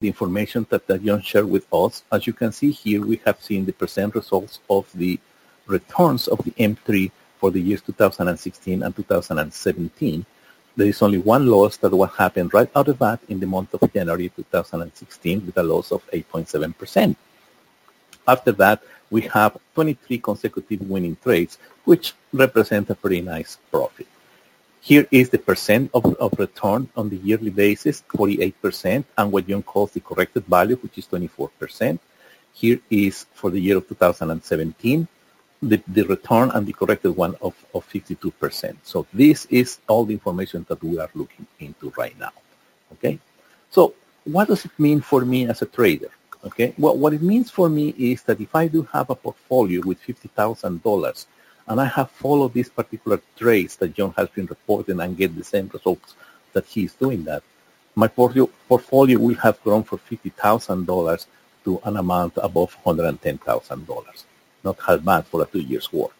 the information that, that shared with us. As you can see here, we have seen the percent results of the returns of the M3 for the years 2016 and 2017. There is only one loss that what happened right out of that in the month of January 2016 with a loss of 8.7%. After that, we have 23 consecutive winning trades, which represent a pretty nice profit. Here is the percent of, of return on the yearly basis, 48%, and what John calls the corrected value, which is 24%. Here is for the year of 2017, the, the return and the corrected one of, of 52%. So this is all the information that we are looking into right now. Okay. So what does it mean for me as a trader? Okay. Well, what it means for me is that if I do have a portfolio with $50,000 and I have followed these particular trades that John has been reporting and get the same results that he is doing that, my portfolio, portfolio will have grown from $50,000 to an amount above $110,000. Not half bad for a two years work.